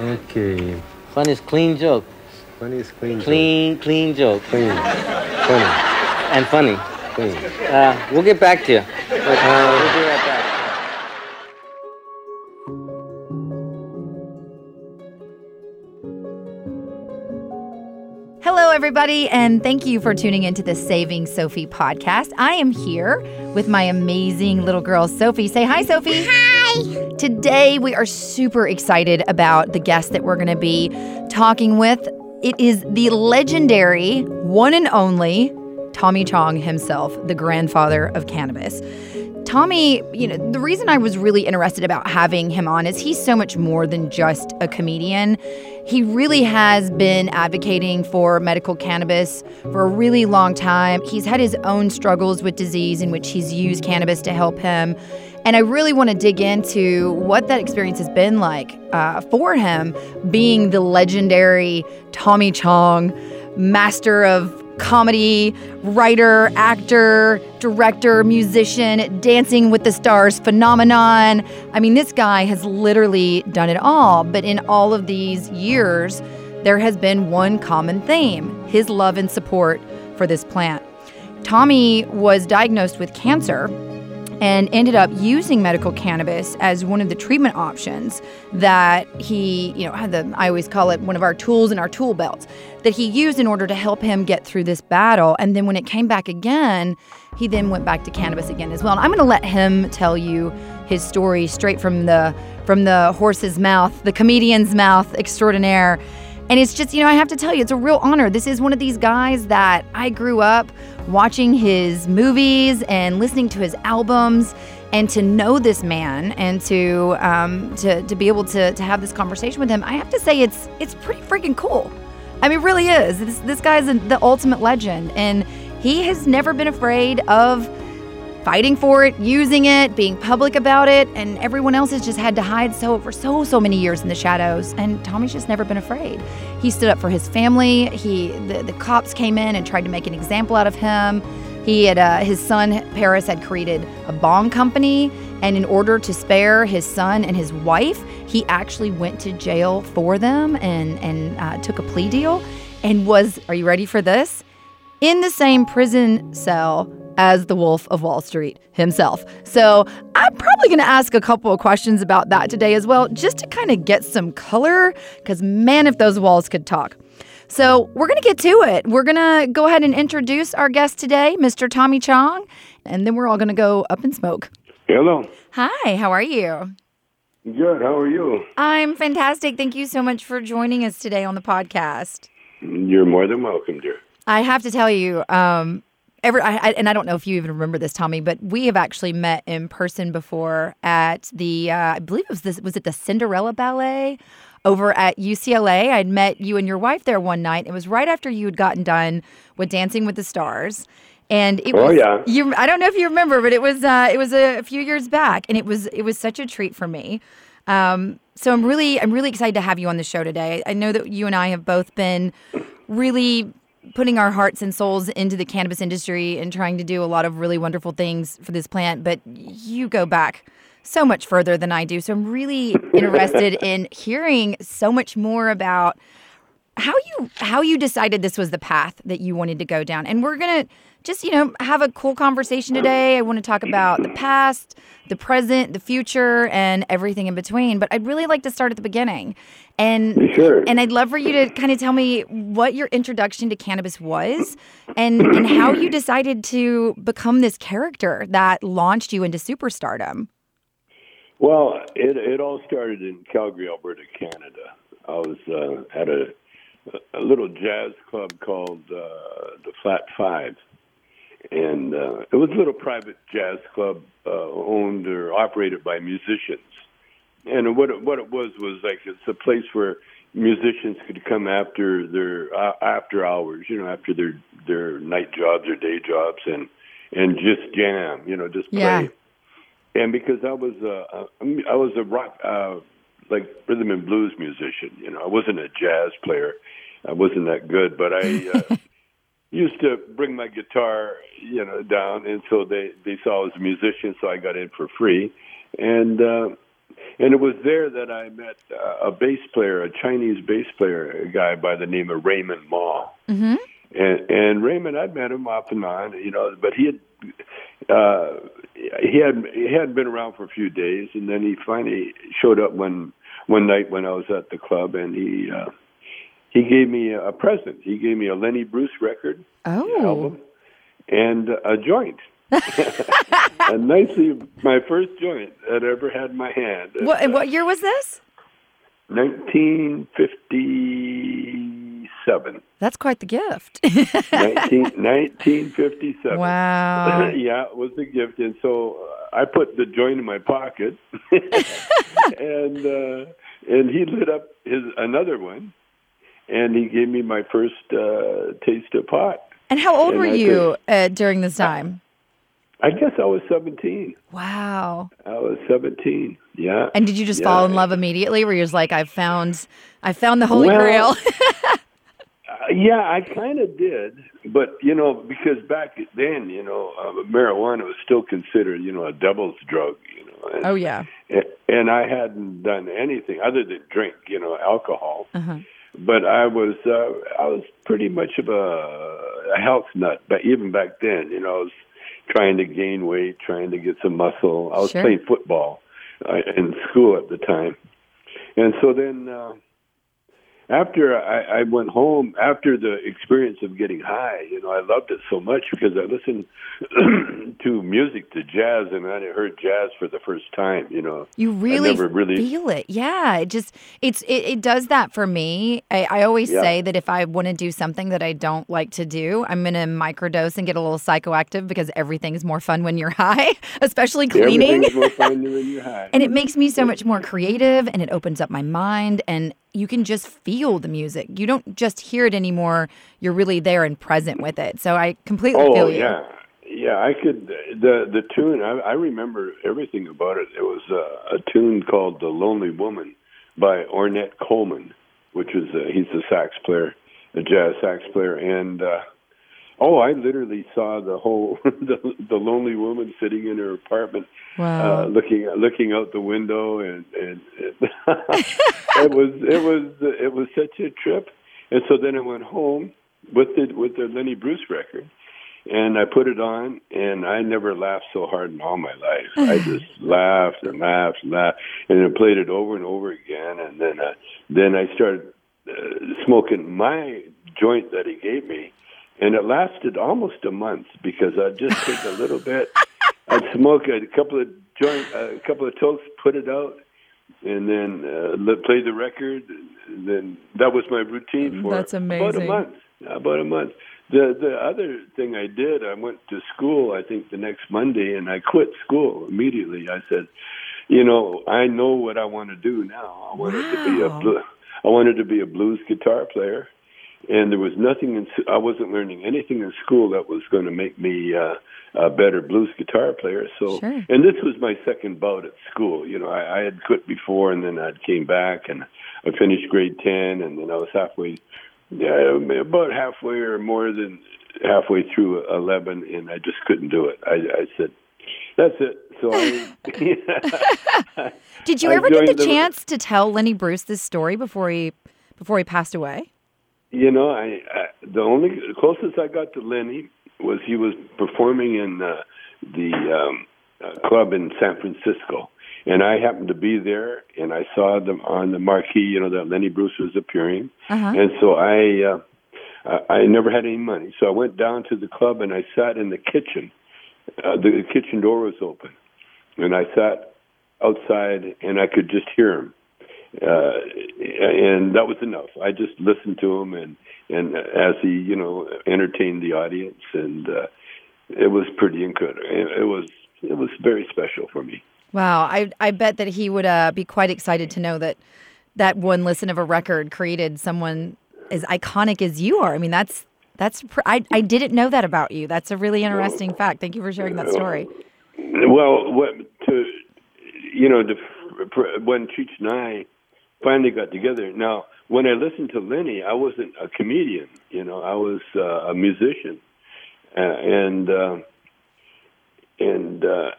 Okay. Funniest clean joke. Funniest clean. joke. Clean, clean joke. Clean. Funny. And funny. Clean. Uh, we'll get back to you. Uh, we'll be right back. Hello, everybody, and thank you for tuning into the Saving Sophie podcast. I am here with my amazing little girl, Sophie. Say hi, Sophie. Hi. Today, we are super excited about the guest that we're going to be talking with. It is the legendary, one and only Tommy Chong himself, the grandfather of cannabis. Tommy, you know, the reason I was really interested about having him on is he's so much more than just a comedian. He really has been advocating for medical cannabis for a really long time. He's had his own struggles with disease in which he's used cannabis to help him. And I really want to dig into what that experience has been like uh, for him, being the legendary Tommy Chong, master of comedy, writer, actor, director, musician, dancing with the stars phenomenon. I mean, this guy has literally done it all. But in all of these years, there has been one common theme his love and support for this plant. Tommy was diagnosed with cancer and ended up using medical cannabis as one of the treatment options that he, you know, had the I always call it one of our tools in our tool belts that he used in order to help him get through this battle. And then when it came back again, he then went back to cannabis again as well. And I'm going to let him tell you his story straight from the from the horse's mouth, the comedian's mouth extraordinaire. And it's just, you know, I have to tell you, it's a real honor. This is one of these guys that I grew up watching his movies and listening to his albums. And to know this man and to um, to, to be able to, to have this conversation with him, I have to say it's it's pretty freaking cool. I mean, it really is. This, this guy's the ultimate legend, and he has never been afraid of fighting for it, using it, being public about it, and everyone else has just had to hide so for so so many years in the shadows. And Tommy's just never been afraid. He stood up for his family. He the, the cops came in and tried to make an example out of him. He had uh, his son Paris had created a bong company, and in order to spare his son and his wife, he actually went to jail for them and and uh, took a plea deal, and was are you ready for this? In the same prison cell as the Wolf of Wall Street himself. So I'm probably going to ask a couple of questions about that today as well, just to kind of get some color, because man, if those walls could talk. So we're going to get to it. We're going to go ahead and introduce our guest today, Mr. Tommy Chong, and then we're all going to go up in smoke. Hello. Hi, how are you? Good. How are you? I'm fantastic. Thank you so much for joining us today on the podcast. You're more than welcome, dear. I have to tell you, um, Ever, I, I, and I don't know if you even remember this, Tommy, but we have actually met in person before at the, uh, I believe it was this, was it the Cinderella Ballet over at UCLA? I'd met you and your wife there one night. It was right after you had gotten done with Dancing with the Stars, and it Oh, was. yeah. You, I don't know if you remember, but it was, uh, it was a few years back, and it was, it was such a treat for me. Um, so I'm really, I'm really excited to have you on the show today. I know that you and I have both been really putting our hearts and souls into the cannabis industry and trying to do a lot of really wonderful things for this plant, but you go back so much further than I do. So I'm really interested in hearing so much more about how you how you decided this was the path that you wanted to go down. And we're going to just, you know, have a cool conversation today. I want to talk about the past, the present, the future, and everything in between. But I'd really like to start at the beginning. And Sure. and I'd love for you to kind of tell me what your introduction to cannabis was and, and how you decided to become this character that launched you into superstardom. Well, it it all started in Calgary, Alberta, Canada. I was uh, at a a little jazz club called uh, the Flat Five, and uh, it was a little private jazz club uh, owned or operated by musicians. And what it, what it was was like it's a place where musicians could come after their uh, after hours, you know, after their their night jobs or day jobs, and and just jam, you know, just play Yeah. and because I was a, a I was a rock uh, like rhythm and blues musician. You know, I wasn't a jazz player. I wasn't that good, but I uh, used to bring my guitar, you know, down, and so they they saw I was a musician, so I got in for free, and uh, and it was there that I met uh, a bass player, a Chinese bass player, a guy by the name of Raymond Ma. Mm-hmm. And, and Raymond, I'd met him off and on, you know, but he had uh, he had he hadn't been around for a few days, and then he finally showed up one one night when I was at the club, and he uh, he gave me a present. He gave me a Lenny Bruce record Oh. album and a joint. a nicely my first joint I'd ever had in my hand. What, and what year was this? 1957. That's quite the gift. 19, 1957. wow. yeah, it was a gift, and so uh, I put the joint in my pocket, and uh, and he lit up his another one, and he gave me my first uh, taste of pot. And how old And were I you uh, during this time? I guess I was 17. Wow. I was 17. Yeah. And did you just Yeah. fall in love immediately? Where you're just like, I've found, I found the Holy Well, Grail. Uh, yeah, I kind of did, but you know, because back then, you know, uh, marijuana was still considered, you know, a devil's drug. You know, and, oh yeah. and I hadn't done anything other than drink, you know, alcohol. Uh-huh. But I was, uh, I was pretty much of a, a health nut. But even back then, you know, I was trying to gain weight, trying to get some muscle. I was Sure. playing football uh, in school at the time, and so then. Uh, after I, I went home, after the experience of getting high, you know, I loved it so much because I listened to music, to jazz, and I heard jazz for the first time. You know, You really, never really- feel it. Yeah. It just it's it, it does that for me. I, I always Yeah. say that if I want to do something that I don't like to do, I'm gonna microdose and get a little psychoactive because everything's more fun when you're high, especially cleaning. everything's more fun when you're high. And it makes me so much more creative and it opens up my mind and you can just feel the music. You don't just hear it anymore. You're really there and present with it. So I completely oh feel you. yeah, yeah. I could the the tune. I, I remember everything about it. It was uh, a tune called "The Lonely Woman" by Ornette Coleman, which was uh, he's a sax player, a jazz sax player, and uh, oh, I literally saw the whole the, the lonely woman sitting in her apartment, Wow. uh, looking looking out the window, and and, and it was it was it was such a trip. And so then I went home with the with the Lenny Bruce record, and I put it on, and I never laughed so hard in all my life. I just laughed and laughed and laughed, and I played it over and over again. And then uh, then I started uh, smoking my joint that he gave me, and it lasted almost a month because I'd just take a little bit, I'd smoke a couple of joint, a couple of tokes, put it out, and then uh, play the record. And then that was my routine for That's about a month. About a month. The the other thing I did, I went to school. I think the next Monday, and I quit school immediately. I said, you know, I know what I want to do now. I wanted to be a Wow. blu- I wanted to be a blues guitar player, and there was nothing in I wasn't learning anything in school that was going to make me uh, a better blues guitar player. So, Sure. and this was my second bout at school. You know, I, I had quit before, and then I came back, and I finished grade ten, and then I was halfway, yeah, about halfway or more than halfway through eleven, and I just couldn't do it. I, I said, "That's it." So I. Did you ever get the the- chance to tell Lenny Bruce this story before he before he passed away? You know, I, I the only the closest I got to Lenny was he was performing in uh, the um, uh, club in San Francisco, and I happened to be there, and I saw them on the marquee. You know that Lenny Bruce was appearing, Uh-huh. and so I. Uh, I I never had any money, so I went down to the club and I sat in the kitchen. Uh, the kitchen door was open, and I sat outside and I could just hear him uh, and that was enough. I just listened to him, and and as he, you know, entertained the audience, and uh, it was pretty incredible. It, was it was very special for me. Wow, I I bet that he would uh, be quite excited to know that that one listen of a record created someone as iconic as you are. I mean, that's that's pr- I I didn't know that about you. That's a really interesting fact. Thank you for sharing that story. Well, what to you know, the, when Cheech and I finally got together. Now, when I listened to Lenny, I wasn't a comedian. You know, I was uh, a musician, uh, and uh, and uh,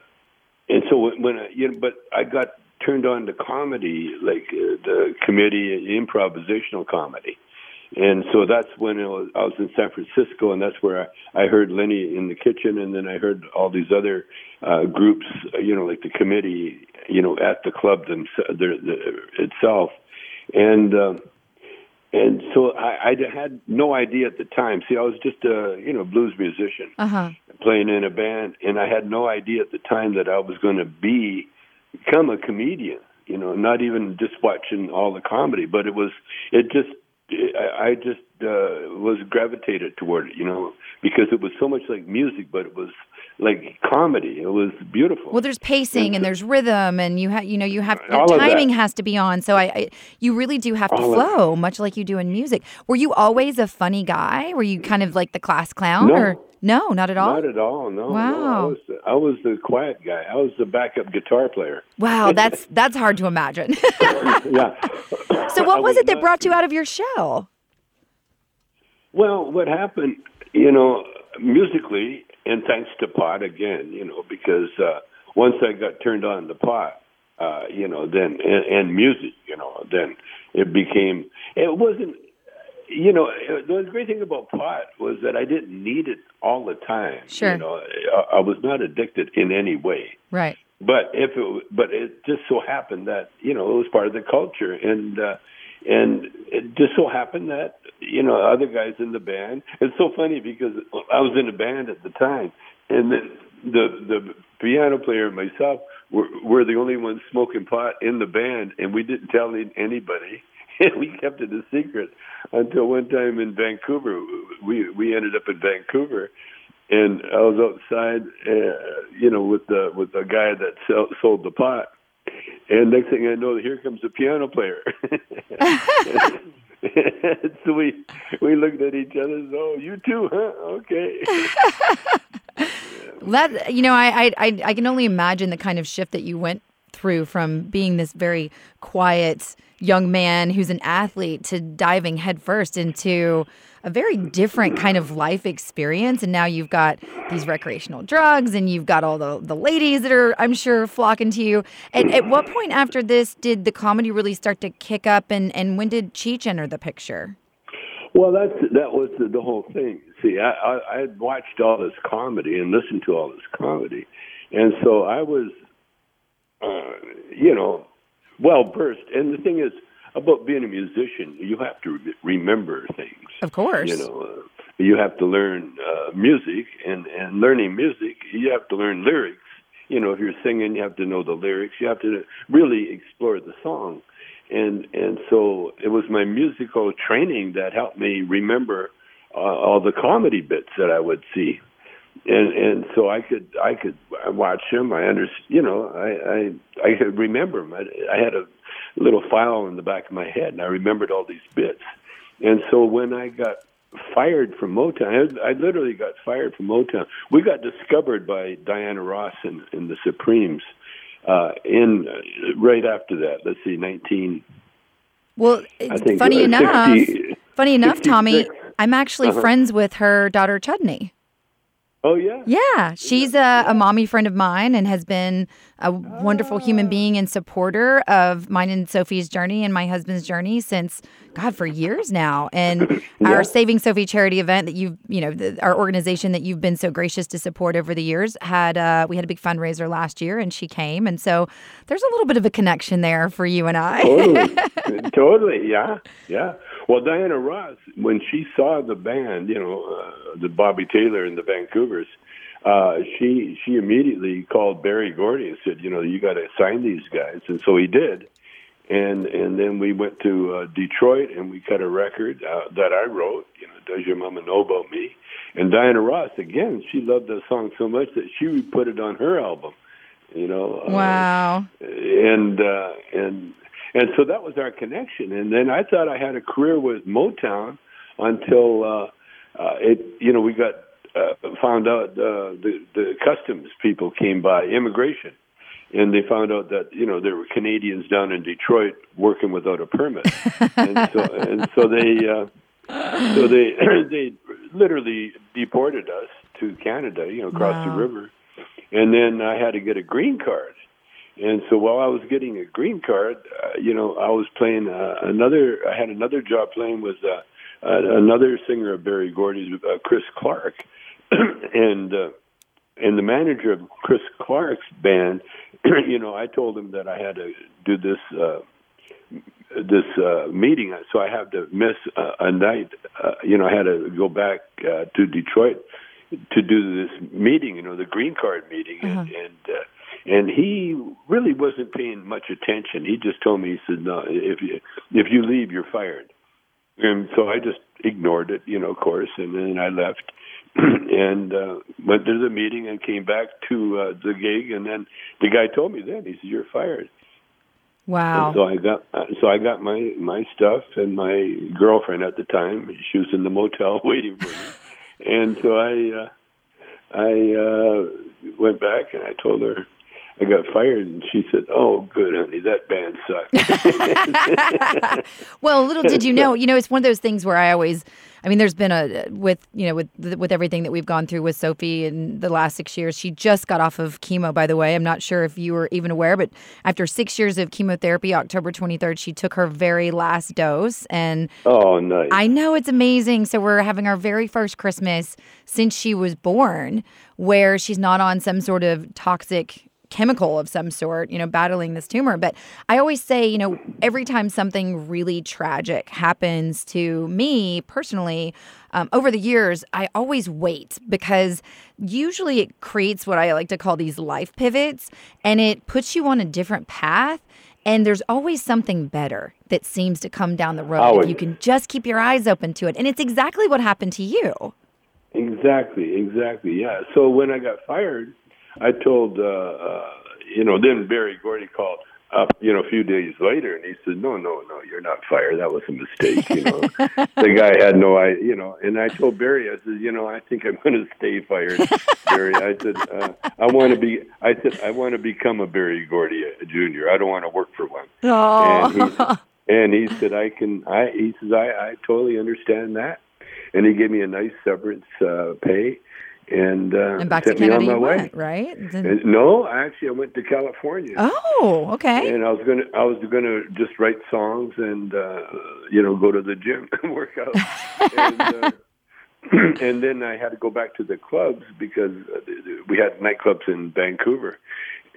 and so when, when I, you know, but I got turned on to comedy, like uh, the committee, improvisational comedy. And so that's when it was, I was in San Francisco, and that's where I, I heard Lenny in the kitchen, and then I heard all these other uh, groups, you know, like the committee, you know, at the club them, the, the, itself. And uh, and so I, I had no idea at the time. See, I was just a you know blues musician Uh-huh. playing in a band, and I had no idea at the time that I was going to be become a comedian. You know, not even just watching all the comedy, but it was it just I, I just uh, was gravitated toward it. You know, because it was so much like music, but it was like comedy. It was beautiful. Well, there's pacing and there's rhythm, and you have, you know, you have the All of that. timing has to be on. So I, I, you really do have to All flow, much like you do in music. Were you always a funny guy? Were you kind of like the class clown, No. or no, not at all? Not at all. No. no. Wow. I was I was the quiet guy. I was the backup guitar player. wow, that's that's hard to imagine. yeah. so what was was it that not- brought you out of your shell? Well, what happened, you know, musically, and thanks to pot again, you know, because uh, once I got turned on to pot, uh, you know, then and, and music, you know, then it became. It wasn't, you know, the great thing about pot was that I didn't need it all the time. Sure. You know, I, I was not addicted in any way. Right. But if it, but it just so happened that you know it was part of the culture, and uh, and it just so happened that you know other guys in the band. It's so funny because I was in a band at the time, and then the the piano player and myself were were the only ones smoking pot in the band, and we didn't tell anybody. We kept it a secret until one time in Vancouver. We we ended up in Vancouver, and I was outside, uh, you know, with the with the guy that sell, sold the pot. And next thing I know, here comes the piano player. so we we looked at each other. and, Oh, you too, huh? Okay. That you know, I I I can only imagine the kind of shift that you went through from being this very quiet young man who's an athlete to diving headfirst into a very different kind of life experience. And now you've got these recreational drugs and you've got all the, the ladies that are i'm sure flocking to you. And at what point after this did the comedy really start to kick up? And, and when did cheech enter the picture? Well, that's that was the, the whole thing. See, I, I I had watched all this comedy and listened to all this comedy, and so I was, uh, you know, well versed. And the thing is about being a musician, you have to re- remember things. of course You know, uh, you have to learn uh, music, and and learning music, you have to learn lyrics. You know, if you're singing, you have to know the lyrics. You have to really explore the song, and and so it was my musical training that helped me remember uh, all the comedy bits that I would see, and and so I could I could watch him. I under you know I I I could remember him. I, I had a little file in the back of my head, and I remembered all these bits. And so when I got fired from Motown, I, I literally got fired from Motown. We got discovered by Diana Ross and, and the Supremes uh, in uh, right after that. Let's see, nineteen. Well, think funny uh, enough, 60 funny enough, Tommy, I'm actually Uh-huh. friends with her daughter Chudney. Oh yeah. Yeah, she's a, a mommy friend of mine and has been a wonderful human being and supporter of mine and Sophie's journey and my husband's journey since God for years now. And Yeah. our Saving Sophie charity event that you've, you know, the, our organization that you've been so gracious to support over the years had uh, we had a big fundraiser last year and she came, and so there's a little bit of a connection there for you and I. totally, totally, yeah, yeah. Well, Diana Ross, when she saw the band, you know, uh, the Bobby Taylor and the Vancouvers, uh, she she immediately called Berry Gordy and said, you know, you got to sign these guys, and so he did. And and then we went to uh, Detroit and we cut a record uh, that I wrote. You know, does your mama know about me? And Diana Ross, again, she loved the song so much that she put it on her album. You know, uh, wow. and uh, and and so that was our connection. And then I thought I had a career with Motown until uh, uh, it, you know, we got uh, found out uh, the the customs people came by immigration, and they found out that you know there were Canadians down in Detroit working without a permit, and so and so they. Uh, so they they literally deported us to Canada, you know, across Wow. the river, and then I had to get a green card, And so while I was getting a green card, uh, you know, I was playing uh, another. I had another job playing with uh, uh, another singer of Berry Gordy's, uh, Chris Clark, and uh, and the manager of Chris Clark's band. you know, I told him that I had to do this. Uh, this uh, meeting, so I had to miss uh, a night. Uh, you know, I had to go back uh, to Detroit to do this meeting. You know, the green card meeting, uh-huh. and and, uh, and he really wasn't paying much attention. He just told me, he said, "No, if you if you leave, you're fired." And so I just ignored it, you know, of course, and then I left and uh, went to the meeting and came back to uh, the gig. And then the guy told me then he said, "You're fired." Wow. And so I got uh, so I got my my stuff and my girlfriend at the time she was in the motel waiting for me, and so I uh, I uh, went back and I told her I got fired, and she said, "Oh, good, honey, that band sucked." well, little did you know, you know, it's one of those things where I always, I mean, there's been a with you know with with everything that we've gone through with Sophie in the last six years. She just got off of chemo, by the way. I'm not sure if you were even aware, but after six years of chemotherapy, October 23rd, she took her very last dose, and oh, nice. I know it's amazing. So we're having our very first Christmas since she was born, where she's not on some sort of toxic chemical of some sort, you know, battling this tumor. But I always say, you know, every time something really tragic happens to me personally, um, over the years, I always wait because usually it creates what I like to call these life pivots and it puts you on a different path. And there's always something better that seems to come down the road if you can just keep your eyes open to it. And it's exactly what happened to you. Exactly, exactly. Yeah. So when I got fired, I told, uh, uh, you know, then Berry Gordy called up, you know, a few days later, and he said, "No, no, no, you're not fired. That was a mistake." You know, the guy had no idea. You know, and I told Berry, I said, "You know, I think I'm going to stay fired." Berry, I said, uh, "I want to be." I said, "I want to become a Berry Gordy Jr. I don't want to work for one." Oh. And he, and he said, "I can." I he says, "I I totally understand that," and he gave me a nice severance uh, pay and, uh, and back to Canada me on my way. Went, right? And, no, actually, I went to California. Oh, okay. And I was gonna, I was gonna just write songs and, uh, you know, go to the gym and work out. and, uh, and then I had to go back to the clubs because uh, we had nightclubs in Vancouver,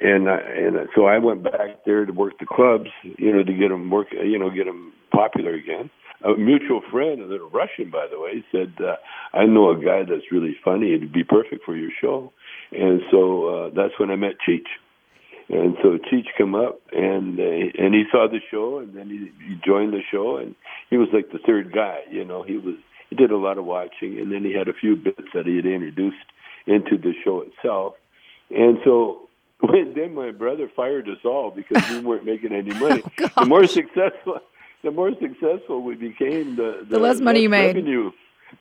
and I, and so I went back there to work the clubs, you know, to get them work, you know, get them popular again a mutual friend, a little Russian, by the way, said, uh, "I know a guy that's really funny. It'd be perfect for your show." And so uh, that's when I met Cheech. And so Cheech come up and uh, and he saw the show and then he, he joined the show and he was like the third guy. You know, he was he did a lot of watching and then he had a few bits that he had introduced into the show itself. And so then my brother fired us all because we weren't making any money. Oh, the more successful the more successful we became, the, the, the less money you made. Revenue,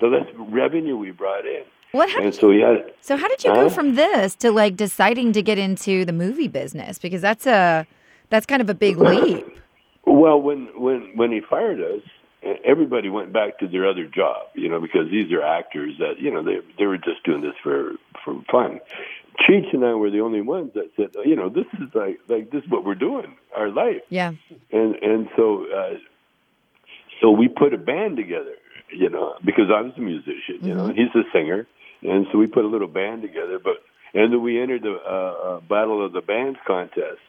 the less revenue we brought in. What and so yeah. So how did you go from this to like deciding to get into the movie business? Because that's a that's kind of a big leap. Well, when when when he fired us, everybody went back to their other job, you know, because these are actors that you know they they were just doing this for for fun. Cheech and I were the only ones that said, you know, this is like like this is what we're doing, our life. Yeah. And and so uh, so we put a band together, you know, because I was a musician, you mm-hmm. know, and he's a singer, and so we put a little band together. But and then we entered the uh, uh, Battle of the Bands contest,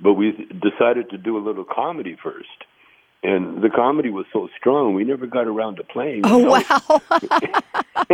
but we decided to do a little comedy first. And the comedy was so strong, we never got around to playing. Oh know? wow!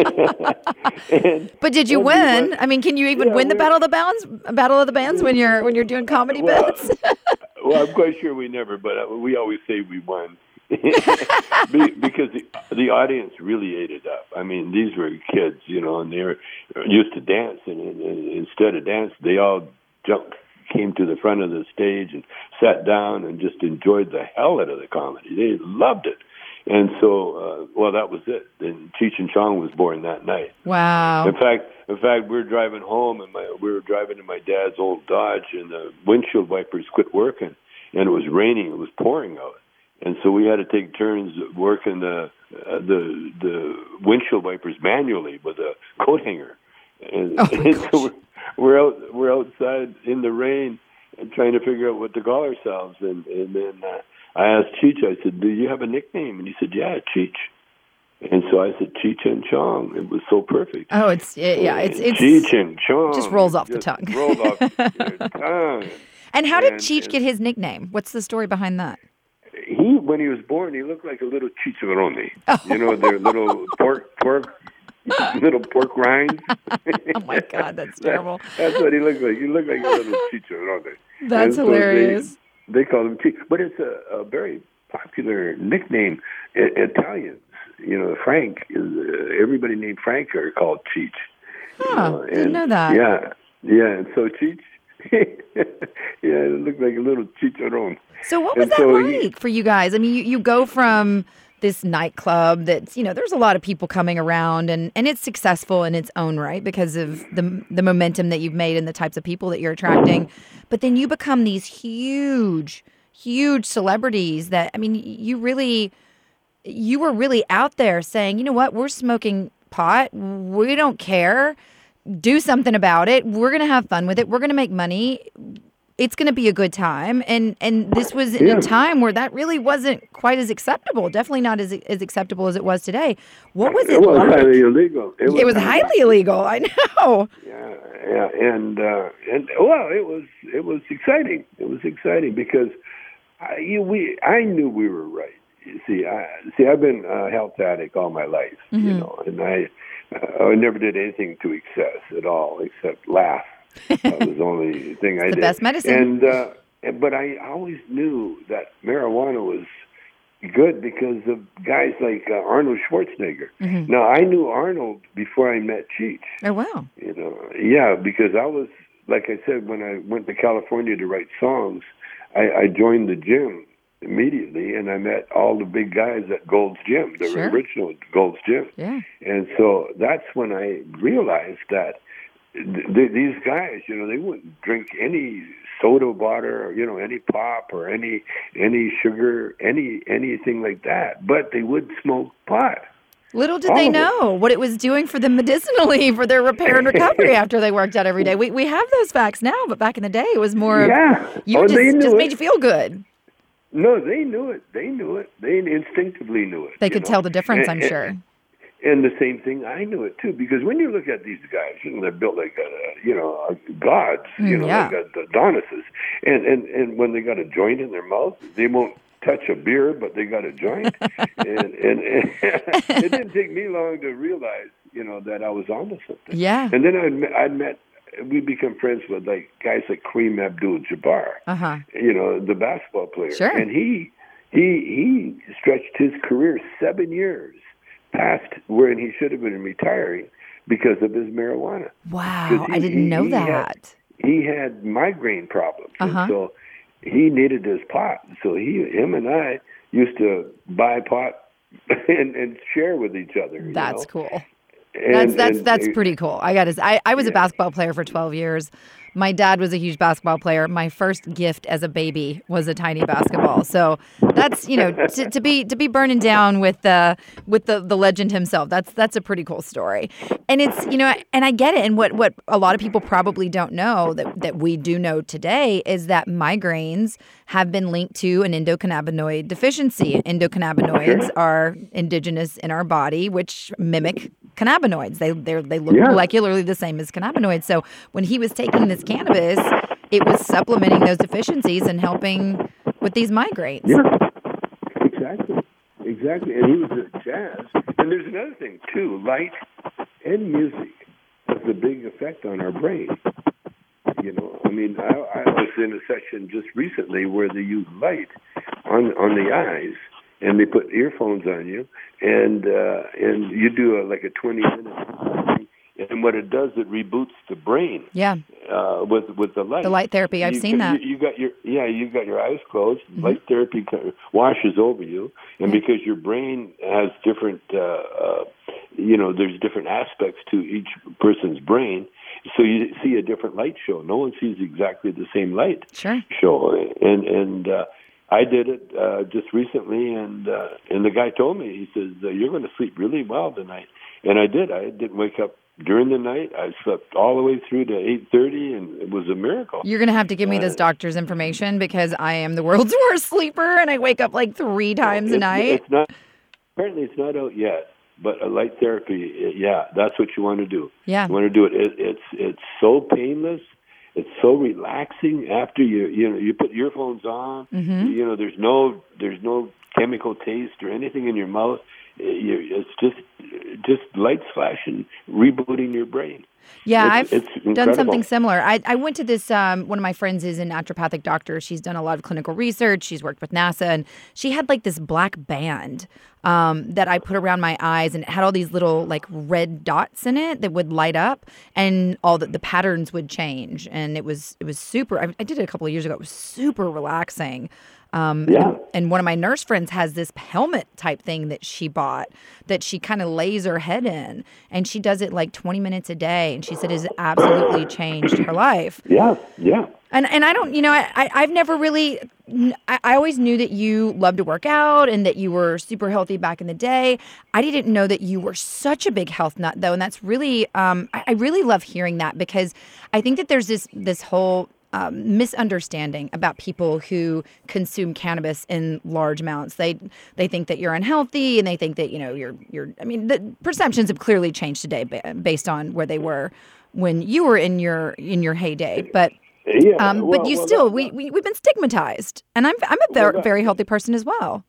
and, but did you win? Went, I mean, can you even yeah, win the battle of the bands? Battle of the bands when you're when you're doing comedy well, bits? well, I'm quite sure we never, but uh, we always say we won. Because the, the audience really ate it up. I mean, these were kids, you know, and they were used to dance, and, and, instead of dance, they all jumped, came to the front of the stage and sat down and just enjoyed the hell out of the comedy. They loved it. And so, uh, well, that was it. And Cheech and Chong was born that night. Wow. In fact, in fact, we were driving home, and my we were driving in my dad's old Dodge, and the windshield wipers quit working, and it was raining. It was pouring out and so we had to take turns working the uh, the the windshield wipers manually with a coat hanger, and, oh and so we're, we're out we're outside in the rain, and trying to figure out what to call ourselves. And and then uh, I asked Cheech. I said, "Do you have a nickname?" And he said, "Yeah, Cheech." And so I said Cheech and Chong. It was so perfect. Oh, it's it, yeah, it's it's Cheech and Chong. just rolls off the tongue. Rolls off your tongue. And how did and- Cheech and- get his nickname? What's the story behind that? He, when he was born, he looked like a little chicharrone. You know, their little pork, pork, little pork rinds. Oh my God, that's terrible. That's what he looked like. He looked like a little chicharrone. That's so hilarious. They, they call him Cheech, but it's a, a very popular nickname. Italians, you know, Frank is uh, everybody named Frank are called Cheech. you Huh, know, didn't know that. Yeah, yeah, and so Cheech. yeah, it looked like a little chicharron. So what was And that so like he- for you guys? I mean, you, you go from this nightclub that's you know there's a lot of people coming around and and it's successful in its own right because of the the momentum that you've made and the types of people that you're attracting but then you become these huge huge celebrities that i mean you really you were really out there saying you know what we're smoking pot we don't care do something about it we're going to have fun with it we're going to make money it's going to be a good time and and this was in Yeah. a time where that really wasn't quite as acceptable definitely not as as acceptable as it was today what was it, It was like? highly illegal. it was highly illegal i know Yeah, yeah, and uh, and well, it was it was exciting. It was exciting because I, you, we I knew we were right. You see, I see. I've been a health addict all my life, Mm-hmm. you know, and I uh, I never did anything to excess at all except laugh. that was the only thing I the did. best medicine. And uh, but I always knew that marijuana was good because of guys like uh, Arnold Schwarzenegger. Mm-hmm. Now I knew Arnold before I met Cheech. oh wow You know, yeah, because I was like I said when I went to California to write songs, I, I joined the gym immediately, and I met all the big guys at Gold's Gym, the Sure. original Gold's Gym, yeah and so that's when I realized that th- th- these guys, you know, they wouldn't drink any soda water or you know any pop or any any sugar any anything like that but they would smoke pot Little did All they of it. know what it was doing for them medicinally for their repair and recovery after they worked out every day. We, we have those facts now, but back in the day, it was more of yeah you oh, just, just made you feel good. No, they knew it. They knew it. They instinctively knew it. They could know. tell the difference, I'm And- sure. And the same thing, I knew it too, because when you look at these guys, you know, they're built like, uh, you know, uh, gods, you Mm, know, yeah. like uh, Adonises. And, and, and when they got a joint in their mouth, they won't touch a beer, but they got a joint. and, and, and it didn't take me long to realize, you know, that I was onto something. Yeah. And then met, I'd met, we become friends with like guys like Kareem Abdul-Jabbar Uh huh. you know, the basketball player. Sure. And he he he stretched his career seven years past when he should have been retiring because of his marijuana. Wow, he- I didn't he- know he had- that. He had migraine problems, Uh-huh. and so he needed his pot. So he, him, and I used to buy pot and and share with each other. That's know? cool. And- That's that's and that's pretty cool. I got. I, I was a basketball player for 12 years. My dad was a huge basketball player. My first gift as a baby was a tiny basketball. So that's you know to, to be to be burning down with the with the the legend himself. That's that's a pretty cool story. And it's you know and I get it. And what what a lot of people probably don't know that that we do know today is that migraines have been linked to an endocannabinoid deficiency. Endocannabinoids are indigenous in our body, which mimic cannabinoids. They they they look Yeah. molecularly the same as cannabinoids. So when he was taking this cannabis, it was supplementing those deficiencies and helping with these migraines. Yeah, exactly, exactly. And he was a jazz. And there's another thing too: light and music has a big effect on our brain. You know, I mean, I, I was in a session just recently where they use light on on the eyes, and they put earphones on you, and uh, and you do a, like a 20 minute. And what it does, it reboots the brain Yeah. uh, with with the light. The light therapy, I've You seen that. You, you got your yeah, you got your eyes closed. Mm-hmm. Light therapy washes over you, and because your brain has different, uh, uh, you know, there's different aspects to each person's brain, so you see a different light show. No one sees exactly the same light Sure. show, and and uh, I did it uh, just recently, and uh, and the guy told me he says uh, you're going to sleep really well tonight. and I did. I didn't wake up during the night. I slept all the way through to eight thirty, and it was a miracle. You're gonna have to give me this doctor's information because I am the world's worst sleeper, and I wake up like three times a night. It's not apparently it's not out yet, but a light therapy, yeah, that's what you want to do. Yeah. You want to do it. it. It's it's so painless. It's so relaxing after you you know you put earphones on. Mm-hmm. You know there's no there's no chemical taste or anything in your mouth. You- It's just just lights flashing, rebooting your brain. Yeah, It's- I've it's done something similar. I, I went to this. Um, one of my friends is a naturopathic doctor. She's done a lot of clinical research. She's worked with NASA, and she had like this black band um, that I put around my eyes, and it had all these little like red dots in it that would light up, and all the, the patterns would change, and it was it was super. I, I did it a couple of years ago. It was super relaxing. Um, Yeah. and, one of my nurse friends has this helmet type thing that she bought that she kind of lays her head in, and she does it like 20 minutes a day, and she said it's absolutely changed her life. Yeah, yeah. And and I don't, you know, I, I I've never really, I, I always knew that you loved to work out and that you were super healthy back in the day. I didn't know that you were such a big health nut though, and that's really, um, I, I really love hearing that because I think that there's this this whole um, misunderstanding about people who consume cannabis in large amounts. They they think that you're unhealthy, and they think that you know you're you're. I mean, the perceptions have clearly changed today based on where they were when you were in your in your heyday. But Yeah, um, well- but you well, still, we, we we've been stigmatized, and I'm I'm a very, that- very healthy person as well.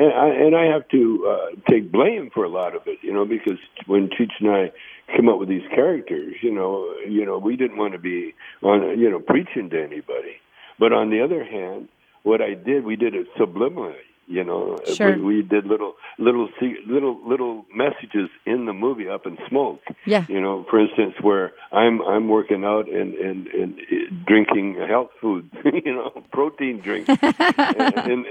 And I, and I have to uh, take blame for a lot of it, you know, because when Cheech and I came up with these characters, you know, you know, we didn't want to be on, you know, preaching to anybody. But on the other hand, what I did, we did it subliminally. You know, Sure. we, we did little, little, little, little messages in the movie up in smoke. Yeah. You know, for instance, where I'm I'm working out and and and drinking health food, you know, protein drinks, and, and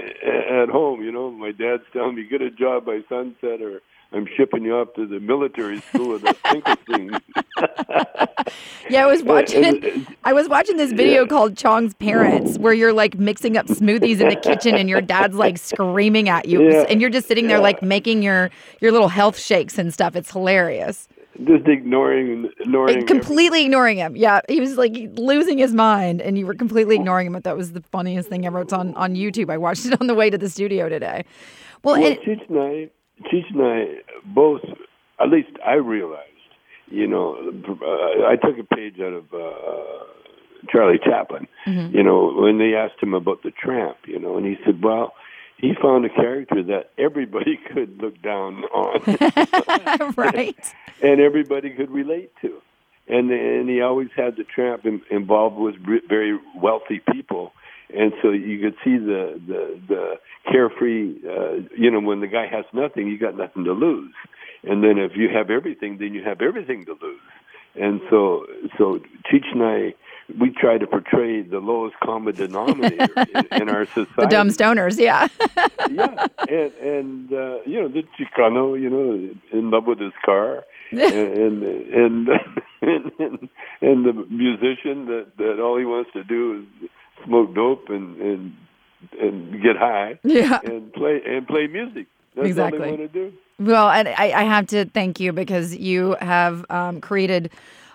at home, you know, my dad's telling me get a job by sunset, or I'm shipping you up to the military school of the Finkelstein. Yeah, I was watching. and- I was watching this video Yeah. called Chong's Parents, where you're like mixing up smoothies in the kitchen, and your dad's like screaming at you, Yeah. and you're just sitting there Yeah. like making your your little health shakes and stuff. It's hilarious. Just ignoring, ignoring. Completely ignoring him. Yeah, he was like losing his mind, and you were completely ignoring him. But that was the funniest thing ever. It's on on YouTube. I watched it on the way to the studio today. Well, Well, and, Cheech and I, Cheech and I both, at least I realized, you know, uh, I took a page out of uh, Charlie Chaplin. Mm-hmm. You know, when they asked him about the tramp, you know, and he said, well. He found a character that everybody could look down on, right. and everybody could relate to, and and he always had the tramp in, involved with very wealthy people, and so you could see the the the carefree. Uh, you know, when the guy has nothing, you got nothing to lose, and then if you have everything, then you have everything to lose. And so, so Cheech and I, we try to portray the lowest common denominator in, in our society. The dumb stoners. Yeah. yeah, and and uh, you know the Chicano, you know, in love with his car, and and and, and, and, and the musician that that all he wants to do is smoke dope and and and get high yeah. and play and play music. That's all they want to do. Well, and I, I have to thank you because you have um, created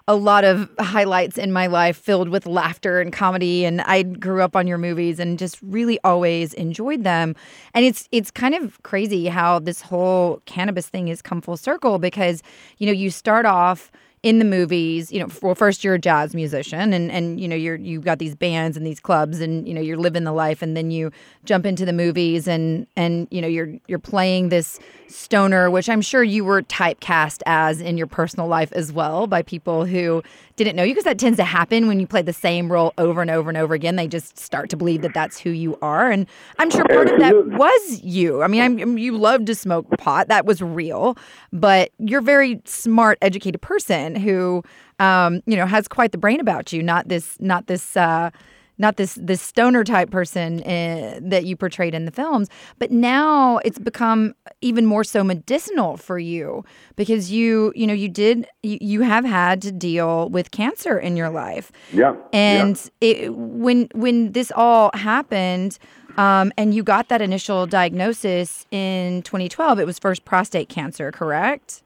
a lot of highlights in my life filled with laughter and comedy and I grew up on your movies and just really always enjoyed them. And it's it's kind of crazy how this whole cannabis thing has come full circle because you know you start off in the movies, you know, well, first you're a jazz musician and, and, you know, you're, you've got these bands and these clubs and, you know, you're living the life and then you jump into the movies and, and, you know, you're, you're playing this stoner, which I'm sure you were typecast as in your personal life as well by people who didn't know you because that tends to happen when you play the same role over and over and over again. They just start to believe that that's who you are. And I'm sure part of that was you. I mean, I'm, you love to smoke pot. That was real, but you're a very smart, educated person who, um, you know, has quite the brain about you. Not this, not this, uh, not this this stoner type person uh, that you portrayed in the films. But now it's become even more so medicinal for you because you, you know, you did, you, you have had to deal with cancer in your life. Yeah. And it, when when this all happened, um, and you got that initial diagnosis in 2012, it was first prostate cancer, correct?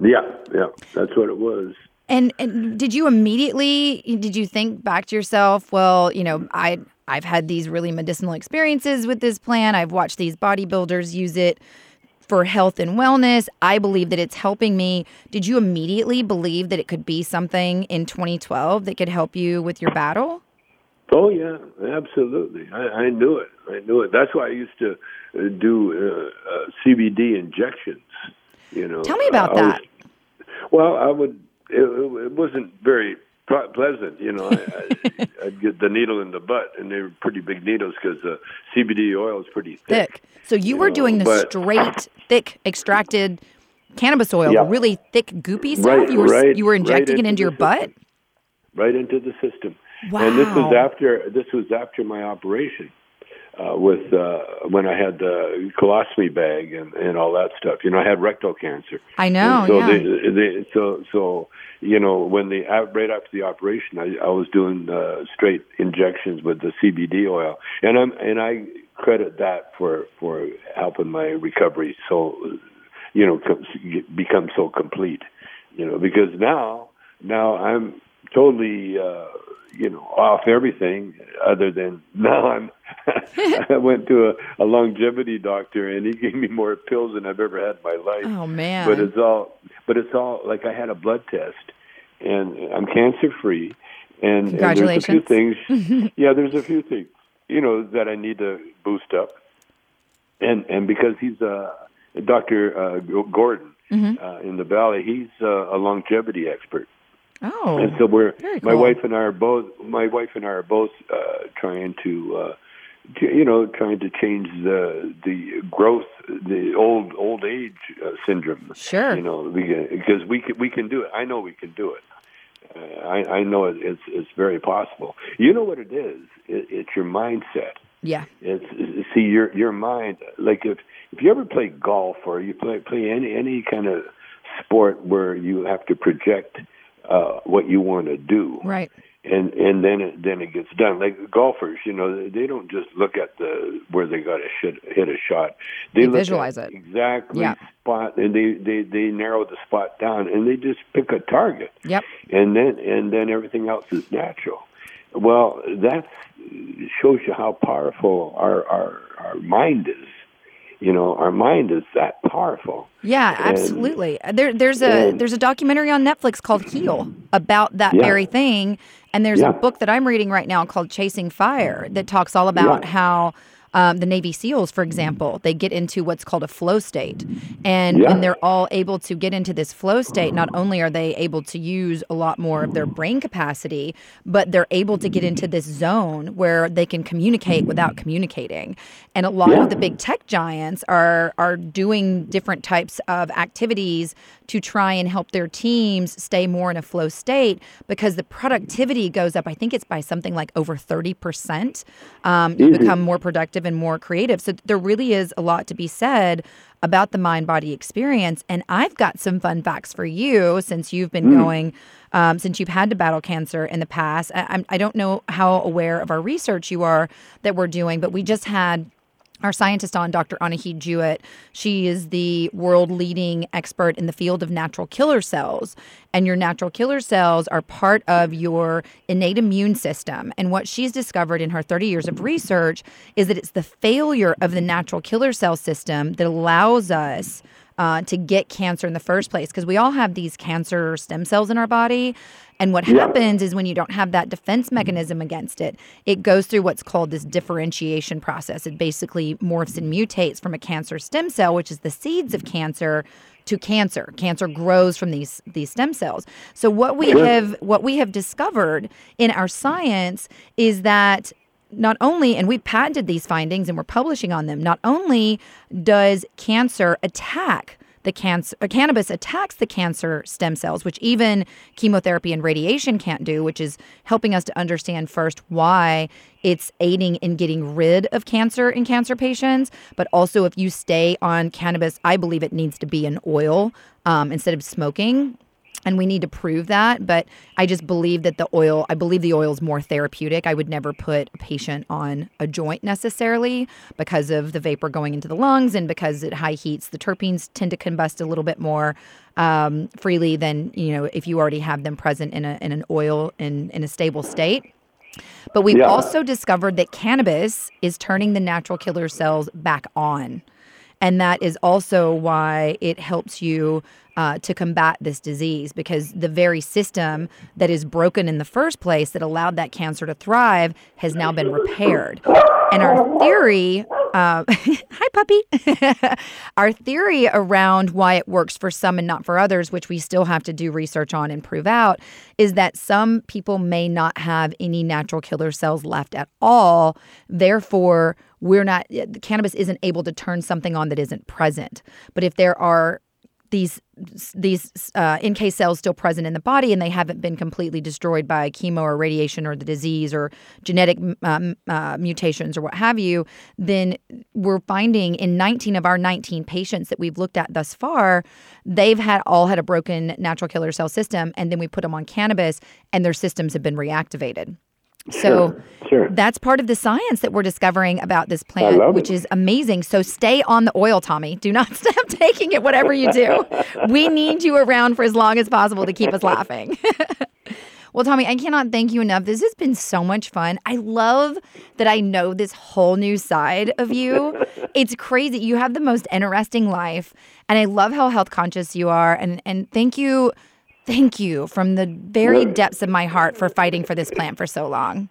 Yeah, yeah, that's what it was. And, and did you immediately did you think back to yourself? Well, you know, I I've had these really medicinal experiences with this plant. I've watched these bodybuilders use it for health and wellness. I believe that it's helping me. Did you immediately believe that it could be something in 2012 that could help you with your battle? Oh yeah, absolutely. I, I knew it. I knew it. That's why I used to uh, do uh, uh, CBD injections. You know. Tell me about I that. Was, well, I would. It, it wasn't very pleasant. You know, I, I, would get the needle in the butt, and they were pretty big needles because the CBD oil is pretty thick. thick. So you, you were know, doing the but, straight, thick, extracted cannabis oil, yeah. really thick, goopy stuff. Right, you were right, you were injecting right it into your butt. Right into the system. Wow. And this was after this was after my operation. Uh, with uh, when I had the colostomy bag and, and all that stuff. You know, I had rectal cancer. I know. And so yeah. they, they, so so you know when they right after the operation, I, I was doing uh, straight injections with the CBD oil, and I'm and I credit that for for helping my recovery so you know become so complete. You know, because now now I'm totally. Uh, you know off everything other than now I'm I went to a, a longevity doctor and he gave me more pills than I've ever had in my life. Oh man. But it's all but it's all like I had a blood test and I'm cancer free and, and there's a few things yeah, there's a few things, you know, that I need to boost up. And and because he's a uh, Dr. Uh, Gordon mm-hmm. uh, in the valley, he's uh, a longevity expert. Oh, and so we're cool. my wife and I are both my wife and I are both uh, trying to, uh, to, you know, trying to change the the growth, the old old age uh, syndrome. Sure. You know, because we can we can do it. I know we can do it. Uh, I, I know it, it's it's very possible. You know what it is? It, it's your mindset. Yeah. It's see your your mind. Like if if you ever play golf or you play play any any kind of sport where you have to project uh, what you want to do. Right. And and then it, then it gets done. Like golfers, you know, they don't just look at the where they got to hit, hit a shot. They, they visualize it exactly yeah. spot, and they, they they narrow the spot down, and they just pick a target. Yep. And then and then everything else is natural. Well, that shows you how powerful our our our mind is you know our mind is that powerful yeah absolutely there there's a there's a documentary on netflix called heal about that yeah. very thing and there's yeah. a book that i'm reading right now called chasing fire that talks all about yeah. how um, the Navy SEALs, for example, they get into what's called a flow state. And Yeah. when they're all able to get into this flow state, not only are they able to use a lot more of their brain capacity, but they're able to get into this zone where they can communicate without communicating. And a lot Yeah. of the big tech giants are are doing different types of activities to try and help their teams stay more in a flow state because the productivity goes up. I think it's by something like over 30%. Um, you Easy. become more productive and more creative. So there really is a lot to be said about the mind body experience. And I've got some fun facts for you since you've been going, um, since you've had to battle cancer in the past. I, I don't know how aware of our research you are that we're doing, but we just had our scientist on, Dr. Anahid Jewett. She is the world leading expert in the field of natural killer cells. And your natural killer cells are part of your innate immune system. And what she's discovered in her 30 years of research is that it's the failure of the natural killer cell system that allows us. Uh, to get cancer in the first place, because we all have these cancer stem cells in our body. And what Yeah. happens is when you don't have that defense mechanism against it, it goes through what's called this differentiation process. It basically morphs and mutates from a cancer stem cell, which is the seeds of cancer, to cancer. Cancer grows from these these stem cells. So what we have what we have discovered in our science is that not only, and we've patented these findings and we're publishing on them, not only does cancer attack the cancer, uh, cannabis attacks the cancer stem cells, which even chemotherapy and radiation can't do, which is helping us to understand first why it's aiding in getting rid of cancer in cancer patients. But also, if you stay on cannabis, I believe it needs to be an oil um, instead of smoking and we need to prove that. But I just believe that the oil, I believe the oil is more therapeutic. I would never put a patient on a joint necessarily because of the vapor going into the lungs and because at high heats, the terpenes tend to combust a little bit more um, freely than, you know, if you already have them present in, a, in an oil in, in a stable state. But we've Yeah. also discovered that cannabis is turning the natural killer cells back on. And that is also why it helps you uh, to combat this disease because the very system that is broken in the first place that allowed that cancer to thrive has now been repaired. And our theory, uh, hi puppy, our theory around why it works for some and not for others, which we still have to do research on and prove out, is that some people may not have any natural killer cells left at all. Therefore, we're not, the cannabis isn't able to turn something on that isn't present. But if there are these these uh, NK cells still present in the body and they haven't been completely destroyed by chemo or radiation or the disease or genetic um, uh, mutations or what have you, then we're finding in 19 of our 19 patients that we've looked at thus far, they've had all had a broken natural killer cell system, and then we put them on cannabis and their systems have been reactivated. So Sure. that's part of the science that we're discovering about this plant, which it. is amazing. So stay on the oil, Tommy. Do not stop taking it, whatever you do. we need you around for as long as possible to keep us laughing. well, Tommy, I cannot thank you enough. This has been so much fun. I love that I know this whole new side of you. it's crazy. You have the most interesting life, and I love how health conscious you are. And and thank you. Thank you from the very depths of my heart for fighting for this plant for so long.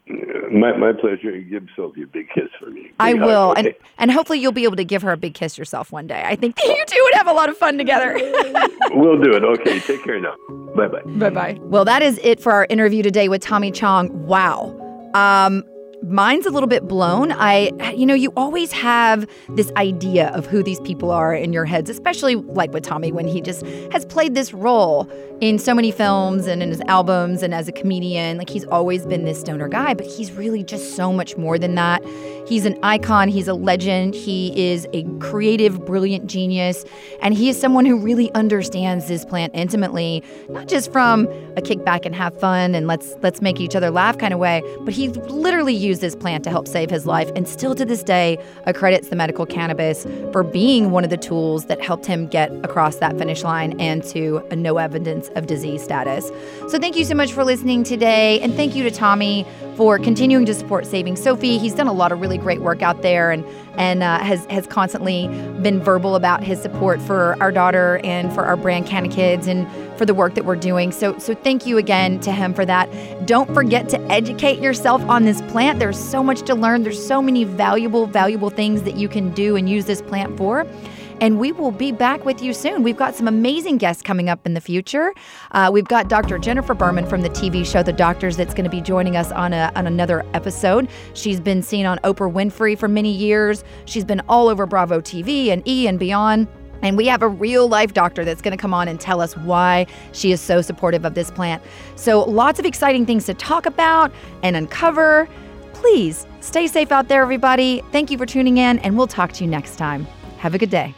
My, my pleasure. Give Sophie a big kiss for me. I Big hug, will, and and hopefully you'll be able to give her a big kiss yourself one day. I think you two would have a lot of fun together. We'll do it. Okay. Take care now. Bye bye. bye bye. Well, that is it for our interview today with Tommy Chong. Wow. Um, mine's a little bit blown. I, you know, you always have this idea of who these people are in your heads, especially like with Tommy when he just has played this role in so many films and in his albums and as a comedian. Like he's always been this stoner guy, but he's really just so much more than that. He's an icon, he's a legend, he is a creative, brilliant genius, and he is someone who really understands this plant intimately, not just from a kick back and have fun and let's let's make each other laugh kind of way, but he literally used this plant to help save his life and still to this day accredits the medical cannabis for being one of the tools that helped him get across that finish line and to a no evidence of disease status. So thank you so much for listening today and thank you to Tommy for continuing to support Saving Sophie. He's done a lot of really great work out there and and uh, has has constantly been verbal about his support for our daughter and for our brand CannaKids and for the work that we're doing. So so thank you again to him for that. Don't forget to educate yourself on this plant. There's so much to learn. There's so many valuable valuable things that you can do and use this plant for. And we will be back with you soon. We've got some amazing guests coming up in the future. Uh, we've got Dr. Jennifer Berman from the TV show The Doctors that's going to be joining us on, a, on another episode. She's been seen on Oprah Winfrey for many years. She's been all over Bravo TV and E and beyond. And we have a real life doctor that's going to come on and tell us why she is so supportive of this plant. So, lots of exciting things to talk about and uncover. Please stay safe out there, everybody. Thank you for tuning in, and we'll talk to you next time. Have a good day.